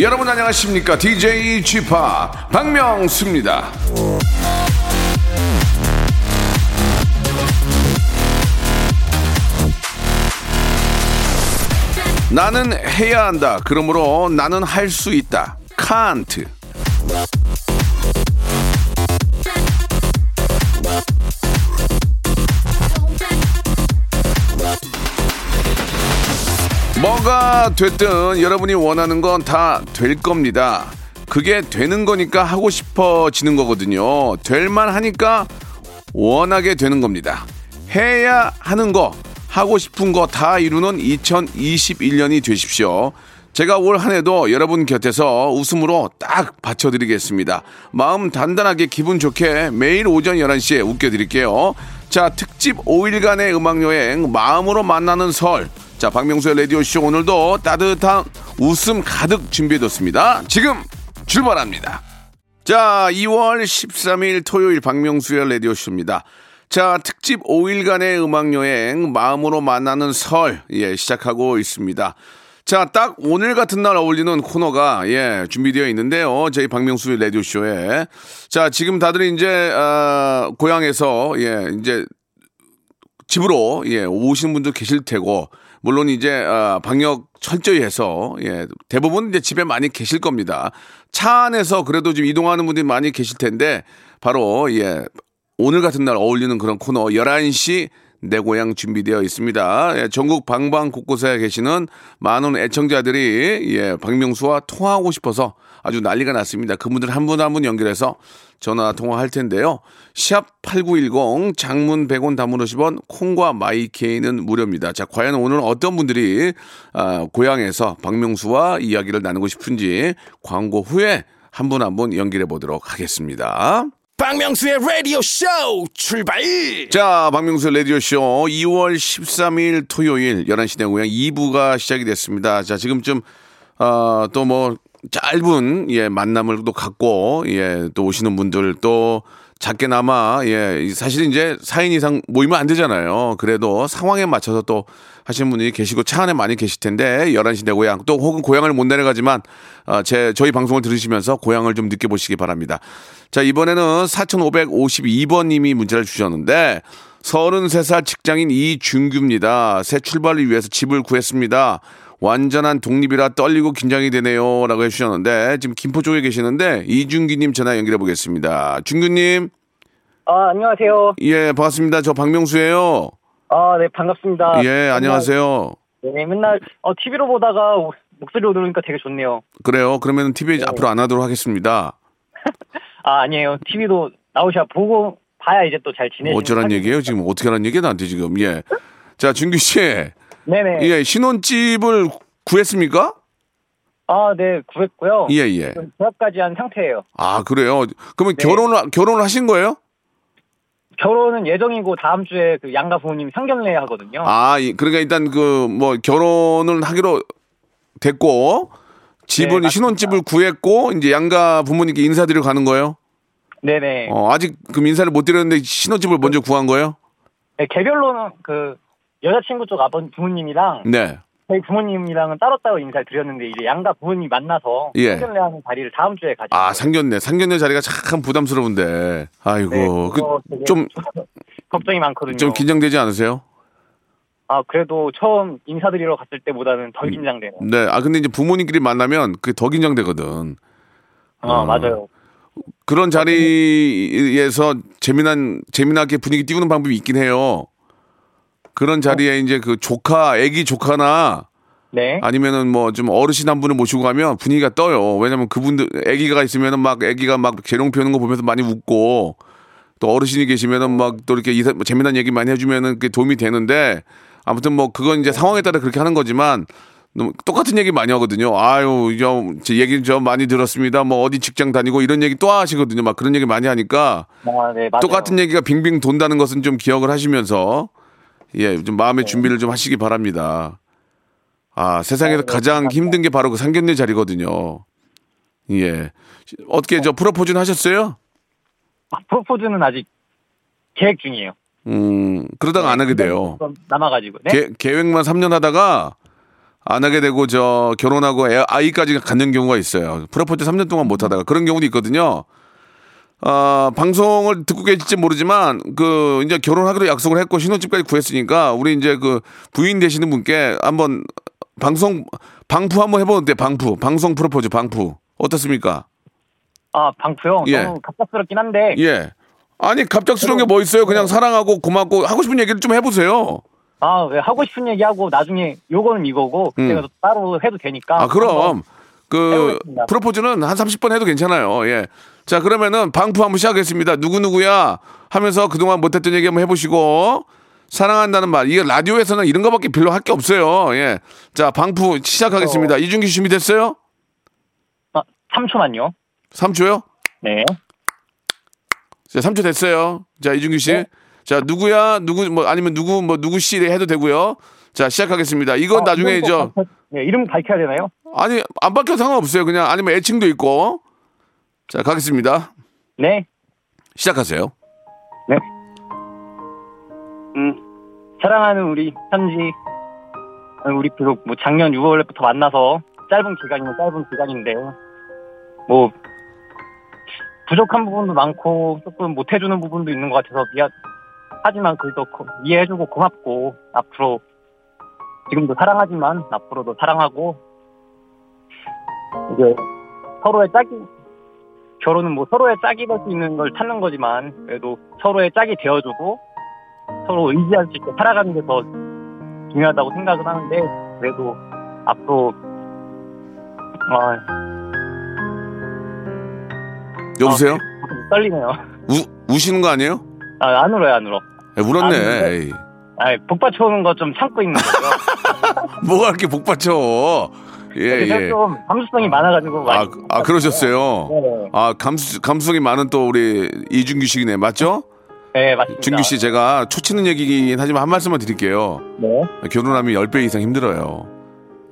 여러분 안녕하십니까? DJ p 박명수입니다. 나는 해야 한다. 그러므로 나는 할 수 있다. 칸트 뭐가 됐든 여러분이 원하는 건 다 될 겁니다. 그게 되는 거니까 하고 싶어지는 거거든요. 될만 하니까 원하게 되는 겁니다. 해야 하는 거, 하고 싶은 거 다 이루는 2021년이 되십시오. 제가 올 한 해도 여러분 곁에서 웃음으로 딱 받쳐드리겠습니다. 마음 단단하게 기분 좋게 매일 오전 11시에 웃겨드릴게요. 자, 특집 5일간의 음악여행, 마음으로 만나는 설. 자, 박명수의 라디오쇼 오늘도 따뜻한 웃음 가득 준비해뒀습니다. 지금 출발합니다. 자, 2월 13일 토요일 박명수의 라디오쇼입니다. 자, 특집 5일간의 음악여행, 마음으로 만나는 설, 예, 시작하고 있습니다. 자, 딱 오늘 같은 날 어울리는 코너가, 예, 준비되어 있는데요. 저희 박명수의 라디오쇼에. 자, 지금 다들 이제, 아, 고향에서, 예, 이제 집으로 예, 오시는 분도 계실 테고 물론 이제 아, 방역 철저히 해서 예, 대부분 이제 집에 많이 계실 겁니다. 차 안에서 그래도 좀 이동하는 분들이 많이 계실 텐데 바로 예, 오늘 같은 날 어울리는 그런 코너 11시 내 고향 준비되어 있습니다. 예, 전국 방방 곳곳에 계시는 많은 애청자들이 예, 박명수와 통화하고 싶어서 아주 난리가 났습니다. 그분들 한 분 한 분 연결해서 전화 통화할 텐데요. 샵8910 장문 100원 담문 50원 콩과 마이케이는 무료입니다. 자, 과연 오늘 어떤 분들이 아, 고향에서 박명수와 이야기를 나누고 싶은지 광고 후에 한 분 한 분 연결해 보도록 하겠습니다. 박명수의 Radio Show 출발. 자, 박명수 라디오 쇼 2월 13일 토요일 11시 내 고향 2부가 시작이 됐습니다. 자, 지금쯤, 어, 또 뭐, 짧은, 예, 만남을 또 갖고, 예, 또 오시는 분들 또 작게나마, 예, 사실 이제 4인 이상 모이면 안 되잖아요. 그래도 상황에 맞춰서 또 하시는 분이 계시고 차 안에 많이 계실 텐데 11시 내 고향 또 혹은 고향을 못 내려가지만 어, 제 저희 방송을 들으시면서 고향을 좀 느껴보시기 바랍니다. 자 이번에는 4,552번 님이 문자를 주셨는데 33살 직장인 이준규입니다. 새 출발을 위해서 집을 구했습니다. 완전한 독립이라 떨리고 긴장이 되네요. 라고 해주셨는데, 지금 김포 쪽에 계시는데, 이준규님 전화 연결해 보겠습니다. 준규님, 아, 안녕하세요. 예, 반갑습니다. 저 박명수예요 아, 네, 반갑습니다. 예, 안녕하세요. 맨날, 네, 맨날 어, TV로 보다가 오- 목소리로 들으니까 되게 좋네요. 그래요. 그러면 TV 앞으로 안 하도록 하겠습니다. 아, 아니에요. TV도 나오셔 보고 봐야 이제 또 잘 지내시는 어쩌란 얘기예요? 지금 어떻게 하란 얘기야, 나한테 지금. 예. 자, 준규 씨. 네네. 예, 신혼집을 구했습니까? 아, 네, 구했고요. 예, 예. 계약까지 한 상태예요. 아, 그래요. 그러면 네. 결혼을, 결혼을 하신 거예요? 결혼은 예정이고 다음 주에 그 양가 부모님이 상견례 하거든요. 아, 이- 그러니까 일단 그 뭐 결혼을 하기로 됐고 집은 네, 신혼집을 구했고 이제 양가 부모님께 인사드리러 가는 거예요. 네네. 어, 아직 그럼 인사를 못 드렸는데 신혼집을 먼저 구한 거예요? 네, 개별로는 그 여자친구 쪽 아버 부모님이랑 네. 저희 부모님이랑은 따로따로 인사를 드렸는데 이제 양가 부모님 만나서 예. 상견례 하는 자리를 다음 주에 가지고 아, 상견례. 상견례 자리가 참 부담스러운데. 아이고. 네, 그, 좀, 걱정이 많거든요. 좀 긴장되지 않으세요? 아 그래도 처음 인사드리러 갔을 때보다는 덜 긴장되네요. 네. 아, 근데 이제 부모님끼리 만나면 그게 더 긴장되거든. 아 맞아요. 그런 자리에서 재미난, 재미나게 분위기 띄우는 방법이 있긴 해요. 그런 자리에 이제 그 조카, 애기 조카나 네. 아니면은 뭐 좀 어르신 한 분을 모시고 가면 분위기가 떠요. 왜냐면 그분들, 애기가 있으면은 막 애기가 막 재롱 피우는 거 보면서 많이 웃고 또 어르신이 계시면은 막 또 이렇게 이사- 재미난 얘기 많이 해주면은 그게 도움이 되는데 아무튼 뭐 그건 이제 상황에 따라 그렇게 하는 거지만 너무 똑같은 얘기 많이 하거든요. 아유, 저, 제 얘기 좀 많이 들었습니다. 뭐 어디 직장 다니고 이런 얘기 또 하시거든요. 막 그런 얘기 많이 하니까 아, 네. 똑같은 얘기가 빙빙 돈다는 것은 좀 기억을 하시면서 예, 좀 마음의 준비를 좀 하시기 바랍니다. 아, 세상에서 네, 가장. 힘든 게 바로 그 상견례 자리거든요. 예. 어떻게 저 프로포즈는 하셨어요? 아, 프로포즈는 아직 계획 중이에요. 음, 그러다가 안 하게 돼요. 좀 남아가지고. 네? 계, 계획만 3년 하다가 안 하게 되고 저 결혼하고 애, 아이까지 갖는 경우가 있어요. 프로포즈 3년 동안 못 하다가 그런 경우도 있거든요. 아, 방송을 듣고 계실지 모르지만 그 이제 결혼하기로 약속을 했고 신혼집까지 구했으니까 우리 이제 그 부인 되시는 분께 한번 방송 방푸 한번 해보는 데 방푸 방송 프로포즈 방푸 어떻습니까? 아, 방프요? 예. 너무 갑작스럽긴 한데. 예. 아니 갑작스러운 게 뭐 있어요? 그냥 사랑하고 고맙고 하고 싶은 얘기를 좀 해보세요. 아, 왜 하고 싶은 얘기하고 나중에 요거는 이거고 음. 또 따로 해도 되니까. 아, 그럼. 그, 해보겠습니다. 프로포즈는 한 30번 해도 괜찮아요. 예. 자, 그러면은 방프 한번 시작하겠습니다. 누구누구야 하면서 그동안 못했던 얘기 한번 해보시고, 사랑한다는 말. 이게 라디오에서는 이런 거밖에 별로 할 게 없어요. 예. 자, 방프 시작하겠습니다. 이준기 씨 준비됐어요? 아, 3초만요. 3초요? 네. 자, 3초 됐어요. 자, 이준기 씨. 네. 자, 누구야? 누구, 뭐, 아니면 누구, 뭐, 누구 씨 해도 되고요. 자, 시작하겠습니다. 이건 아, 나중에 밝혀- 네, 이름 밝혀야 되나요? 아니, 안 바뀌어도 상관없어요. 그냥 아니면 애칭도 있고. 자, 가겠습니다. 네. 시작하세요. 네. 음, 사랑하는 우리 현지. 어, 우리 계속 뭐 작년 6월부터 만나서 짧은 기간이면 짧은 기간인데, 뭐, 부족한 부분도 많고, 조금 못해주는 부분도 있는 것 같아서 미안, 하지만 그래도 고- 이해해주고 고맙고, 앞으로, 지금도 사랑하지만, 앞으로도 사랑하고, 이제, 서로의 짝이, 결혼은 뭐 서로의 짝이 될 수 있는 걸 찾는 거지만 그래도 서로의 짝이 되어주고 서로 의지할 수 있게 살아가는 게 더 중요하다고 생각을 하는데 그래도 앞으로 아, 여보세요? 좀 떨리네요. 우, 우시는 거 아니에요? 아, 안 울어요, 안 울어. 에, 울었네. 아, 네. 에이. 아, 복받쳐 오는 거 좀 참고 있는 거죠. 뭐가 이렇게 복받쳐. 예, 예. 좀 감수성이 많아가지고 아. 아, 그러셨어요? 네, 아, 감수, 감수성이 많은 또 우리 이준규 씨네. 맞죠? 네, 맞습니다. 준규 씨, 제가 초치는 얘기긴 하지만 한 말씀만 드릴게요. 네. 결혼하면 10배 이상 힘들어요.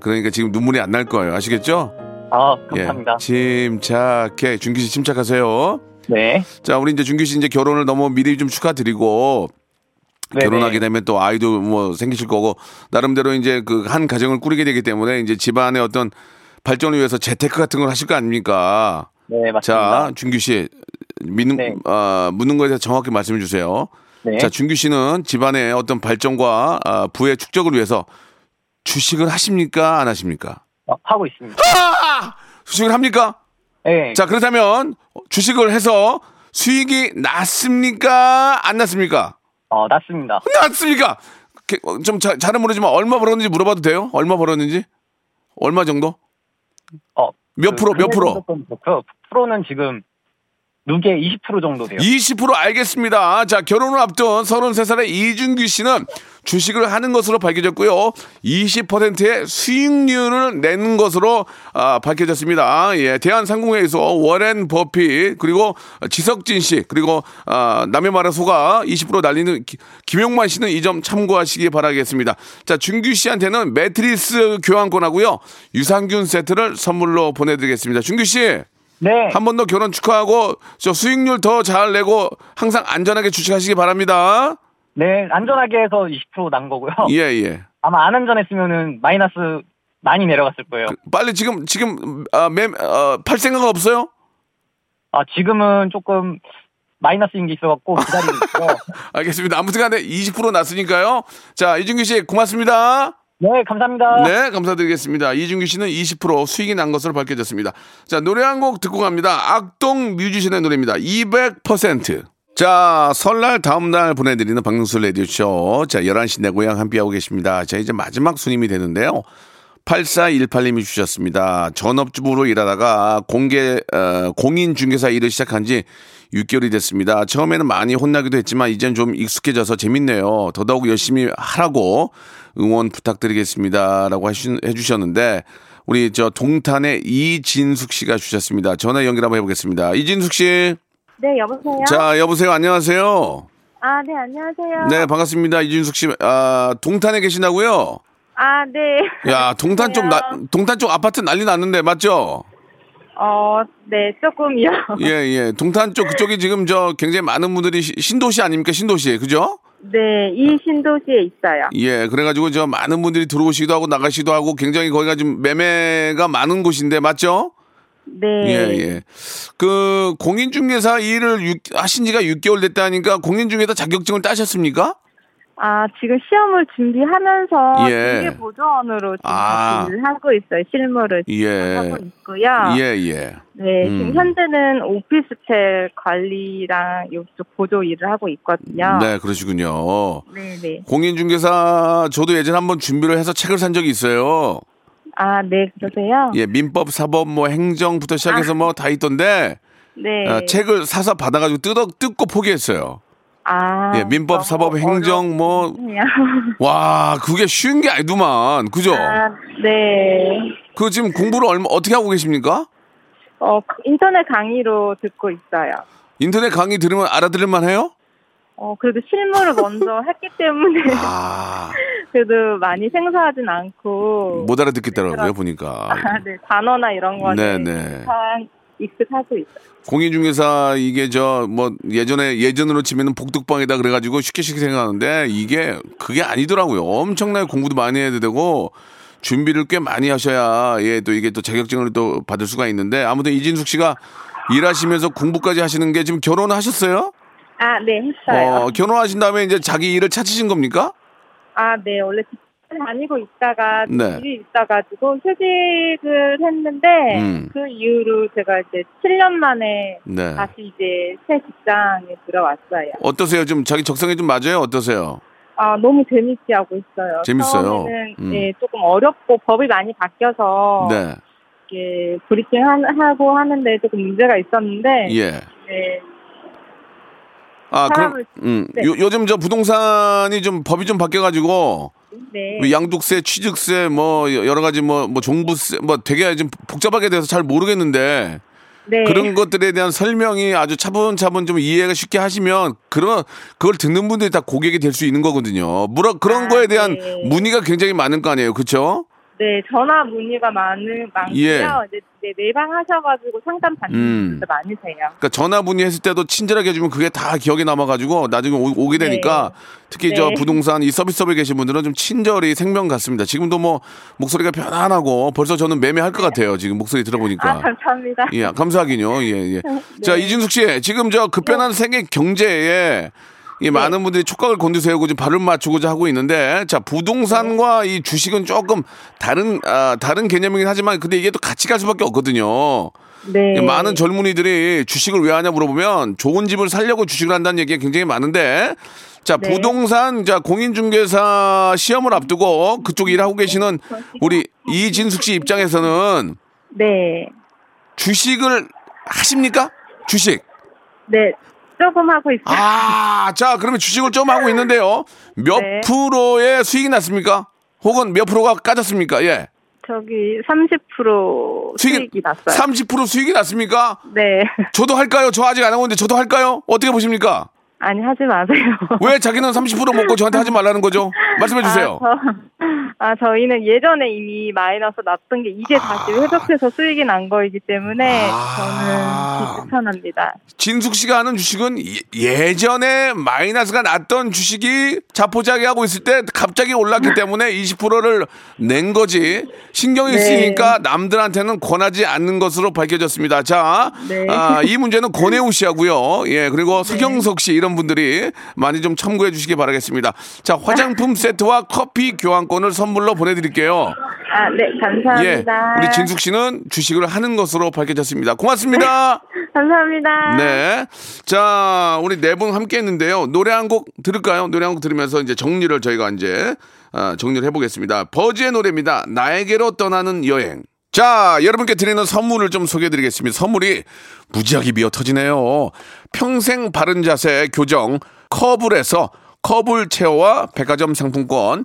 그러니까 지금 눈물이 안 날 거예요. 아시겠죠? 아, 감사합니다. 예. 침착해. 준규 씨 침착하세요. 네. 자, 우리 이제 준규 씨 이제 결혼을 너무 미리 좀 축하드리고 네네. 결혼하게 되면 또 아이도 뭐 생기실 거고 나름대로 이제 그 한 가정을 꾸리게 되기 때문에 이제 집안의 어떤 발전을 위해서 재테크 같은 걸 하실 거 아닙니까? 네, 맞습니다. 자, 준규 씨 믿는 네. 아, 묻는 거에 대해서 정확히 말씀해 주세요. 네. 자, 준규 씨는 집안의 어떤 발전과 아, 부의 축적을 위해서 주식을 하십니까? 안 하십니까? 어, 하고 있습니다. 아! 주식을 합니까? 네. 자, 그렇다면 주식을 해서 수익이 났습니까? 안 났습니까? 어, 났습니다. 났습니까? 게- 어, 좀 자, 잘은 모르지만 얼마 벌었는지 물어봐도 돼요? 얼마 벌었는지? 얼마 정도? 어, 몇 프로, 몇 프로? 프로? 프로는 지금 누계 20% 정도 돼요. 20% 알겠습니다. 자, 결혼을 앞둔 33살의 이준규 씨는 주식을 하는 것으로 밝혀졌고요. 20%의 수익률을 내는 것으로 아, 밝혀졌습니다. 예, 대한상공회에서 워렌 버핏 그리고 지석진 씨 그리고 아, 남의 말에 속아 20% 날리는 기- 김용만 씨는 이 점 참고하시기 바라겠습니다. 자, 준규 씨한테는 매트리스 교환권하고요. 유산균 세트를 선물로 보내드리겠습니다. 준규 씨. 네. 한 번 더 결혼 축하하고 저 수익률 더 잘 내고 항상 안전하게 주식하시기 바랍니다. 네, 안전하게 해서 20%난 거고요. 예, 예. 아마 안 안전했으면은 마이너스 많이 내려갔을 거예요. 빨리 지금 지금 아, 매, 어, 팔 생각 없어요? 아, 지금은 조금 마이너스인 게 있어갖고 기다리고 있고요. 알겠습니다. 아무튼간에 20% 났으니까요. 자, 이준규 씨 고맙습니다. 네, 감사합니다. 네, 감사드리겠습니다. 이준규 씨는 20% 수익이 난 것으로 밝혀졌습니다. 자, 노래 한 곡 듣고 갑니다. 악동 뮤지션의 노래입니다. 200%. 자, 설날 다음날 보내드리는 박명수 라디오쇼. 자, 11시 내 고향 함께하고 계십니다. 자, 이제 마지막 순임이 되는데요. 8418님이 주셨습니다. 전업주부로 일하다가 공개, 어, 공인중개사 일을 시작한 지 6개월이 됐습니다. 처음에는 많이 혼나기도 했지만 이젠 좀 익숙해져서 재밌네요. 더더욱 열심히 하라고 응원 부탁드리겠습니다. 라고 해주셨는데 우리 저 동탄의 이진숙 씨가 주셨습니다. 전화 연결 한번 해보겠습니다. 이진숙 씨. 네, 여보세요? 자, 여보세요. 안녕하세요. 아, 네, 안녕하세요. 네, 반갑습니다. 이진숙 씨. 아, 동탄에 계시나고요? 아, 네. 야, 동탄 쪽, 나, 동탄 쪽 아파트 난리 났는데, 맞죠? 어, 네, 조금이요. 예, 예. 동탄 쪽 그쪽이 지금 저 굉장히 많은 분들이 시- 신도시 아닙니까? 신도시. 그죠? 네, 이 신도시에 있어요. 예. 그래가지고 저 많은 분들이 들어오시기도 하고 나가시기도 하고 굉장히 거기가 지금 매매가 많은 곳인데, 맞죠? 네. 예, 예. 그 공인중개사 일을 육- 하신 지가 6개월 됐다니까 공인중개사 자격증을 따셨습니까? 아, 지금 시험을 준비하면서 예. 중개 보조원으로 지금 아. 일을 하고 있어요. 실무를 예. 하고 있고요. 예, 예. 네, 음. 지금 현재는 오피스텔 관리랑 이쪽 보조 일을 하고 있거든요. 네, 그러시군요. 네, 네. 공인중개사 저도 예전에 한번 준비를 해서 책을 산 적이 있어요. 아, 네, 그러세요? 예, 민법, 사법, 뭐 행정부터 시작해서 뭐다 있던데 네. 어, 책을 사서 받아가지고 뜯어 뜯고 포기했어요. 아, 예, 민법, 사법, 행정 뭐. 와, 그게 쉬운 게 아니더만. 그죠? 아, 네. 그 지금 공부를 얼마 어떻게 하고 계십니까? 어, 인터넷 강의로 듣고 있어요. 인터넷 강의 들으면 알아들을 만 해요? 어, 그래도 실무를 먼저 했기 때문에 아, 그래도 많이 생소하진 않고 못 알아듣겠더라고요, 보니까. 아, 네, 단어나 이런 거는 네, 네. 다 익숙하고 있어요. 공인중개사 이게 저 뭐 예전에 예전으로 치면은 복덕방이다 그래가지고 쉽게 쉽게 생각하는데 이게 그게 아니더라고요. 엄청나게 공부도 많이 해야 되고 준비를 꽤 많이 하셔야 예 또 이게 또 자격증을 또 받을 수가 있는데 아무튼 이진숙 씨가 일하시면서 공부까지 하시는 게 지금 결혼하셨어요? 아, 네, 했어요. 어, 결혼하신 다음에 이제 자기 일을 찾으신 겁니까? 아, 네, 원래 다니고 있다가 네. 일이 있어가지고 휴직을 했는데 음. 그 이후로 제가 이제 7년 만에 네. 다시 이제 새 직장에 들어왔어요. 어떠세요? 좀 자기 적성에 좀 맞아요? 어떠세요? 아, 너무 재밌게 하고 있어요. 재밌어요? 처음에는 음. 예, 조금 어렵고 법이 많이 바뀌어서 네. 이렇게 브리핑 하, 고 하는데 조금 문제가 있었는데 예. 네, 아, 그럼, 사람을- 음, 네. 요, 요즘 저 부동산이 좀 법이 좀 바뀌어가지고, 네. 뭐 양도세, 취득세, 뭐 여러 가지 뭐, 뭐 종부세, 뭐 되게 좀 복잡하게 돼서 잘 모르겠는데, 네. 그런 것들에 대한 설명이 아주 차분차분 좀 이해가 쉽게 하시면, 그런, 그걸 듣는 분들이 다 고객이 될 수 있는 거거든요. 물어, 그런 아, 거에 대한 네. 문의가 굉장히 많을 거 아니에요. 그쵸? 네, 전화 문의가 많은 많고요. 예. 이제 네, 매방 하셔가지고 상담 받는 음. 분들 많으세요. 그러니까 전화 문의했을 때도 친절하게 해주면 그게 다 기억에 남아가지고 나중에 오, 게 되니까 특히 저 네. 부동산 이 서비스업에 계신 분들은 좀 친절이 생명 같습니다. 지금도 뭐 목소리가 편안하고 벌써 저는 매매할 것 같아요. 지금 목소리 들어보니까. 아, 감사합니다. 예, 감사하긴요. 예, 예. 자, 네. 이진숙 씨, 지금 저 급변한 세계 경제에 이 많은 분들이 촉각을 곤두세우고 지금 발을 맞추고자 하고 있는데, 자, 부동산과 이 주식은 조금 다른, 아, 다른 개념이긴 하지만, 근데 이게 또 같이 갈 수밖에 없거든요. 네. 예, 많은 젊은이들이 주식을 왜 하냐 물어보면 좋은 집을 살려고 주식을 한다는 얘기가 굉장히 많은데 자 네. 부동산 자 공인중개사 시험을 앞두고 그쪽 일하고 계시는 우리 이진숙 씨 입장에서는 네. 주식을 하십니까? 주식. 네. 조금 하고 있어요. 아, 자 그러면 주식을 좀 하고 있는데요. 몇 네. 프로의 수익이 났습니까? 혹은 몇 프로가 까졌습니까? 예. 저기 30% 수익이 났어요. 30% 수익이 났습니까? 네. 저도 할까요? 저 아직 안 하고 있는데 저도 할까요? 어떻게 보십니까? 아니 하지 마세요. 왜 자기는 30% 먹고 저한테 하지 말라는 거죠? 말씀해 주세요. 아, 저, 아, 저희는 예전에 이미 마이너스 났던 게 이제 다시 회복해서 수익이 난 거이기 때문에 아. 저는 비추천합니다. 진숙 씨가 하는 주식은 예- 예전에 마이너스가 났던 주식이 자포자기 하고 있을 때 갑자기 올랐기 때문에 20%를 낸 거지. 신경이 네. 쓰이니까 남들한테는 권하지 않는 것으로 밝혀졌습니다. 자, 네. 아, 이 문제는 권혜우 씨 하고요. 예, 그리고 서경석 씨 이런 분들이 많이 좀 참고해 주시기 바라겠습니다. 자, 화장품 세트와 커피 교환 권을 선물로 보내드릴게요. 아, 네, 예, 감사합니다. 우리 진숙 씨는 주식을 하는 것으로 밝혀졌습니다. 고맙습니다. 감사합니다. 네. 자, 우리 네 분 함께 했는데요. 노래 한 곡 들을까요? 노래 한 곡 들으면서 이제 정리를 저희가 이제 아, 정리를 해보겠습니다. 버즈의 노래입니다. 나에게로 떠나는 여행. 자, 여러분께 드리는 선물을 좀 소개해 드리겠습니다. 선물이 무지하게 미어 터지네요. 평생 바른 자세 교정 커블에서 커블 체어와 백화점 상품권,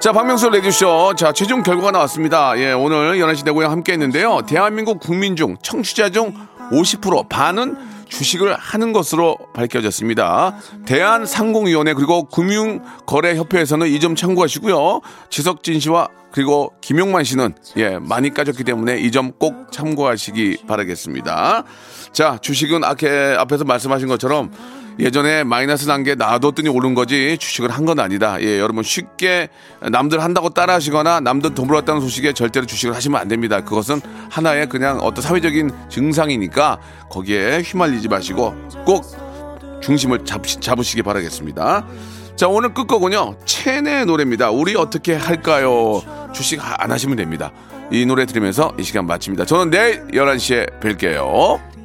자, 박명수 라디오쇼. 자, 최종 결과가 나왔습니다. 예, 오늘 11시 내고랑 함께 했는데요. 대한민국 국민 중, 청취자 중 50% 반은 주식을 하는 것으로 밝혀졌습니다. 대한상공위원회 그리고 금융거래협회에서는 이 점 참고하시고요. 지석진 씨와 그리고 김용만 씨는 예, 많이 까졌기 때문에 이 점 꼭 참고하시기 바라겠습니다. 자, 주식은 앞에, 앞에서 말씀하신 것처럼 예전에 마이너스 난게 놔뒀더니 오른 거지 주식을 한 건 아니다. 예, 여러분 쉽게 남들 한다고 따라 하시거나 남들 돈 벌었다는 소식에 절대로 주식을 하시면 안 됩니다. 그것은 하나의 그냥 어떤 사회적인 증상이니까 거기에 휘말리지 마시고 꼭 중심을 잡, 잡으시기 바라겠습니다. 자, 오늘 끝곡은요. 체내 노래입니다. 우리 어떻게 할까요? 주식 안 하시면 됩니다. 이 노래 들으면서 이 시간 마칩니다. 저는 내일 11시에 뵐게요.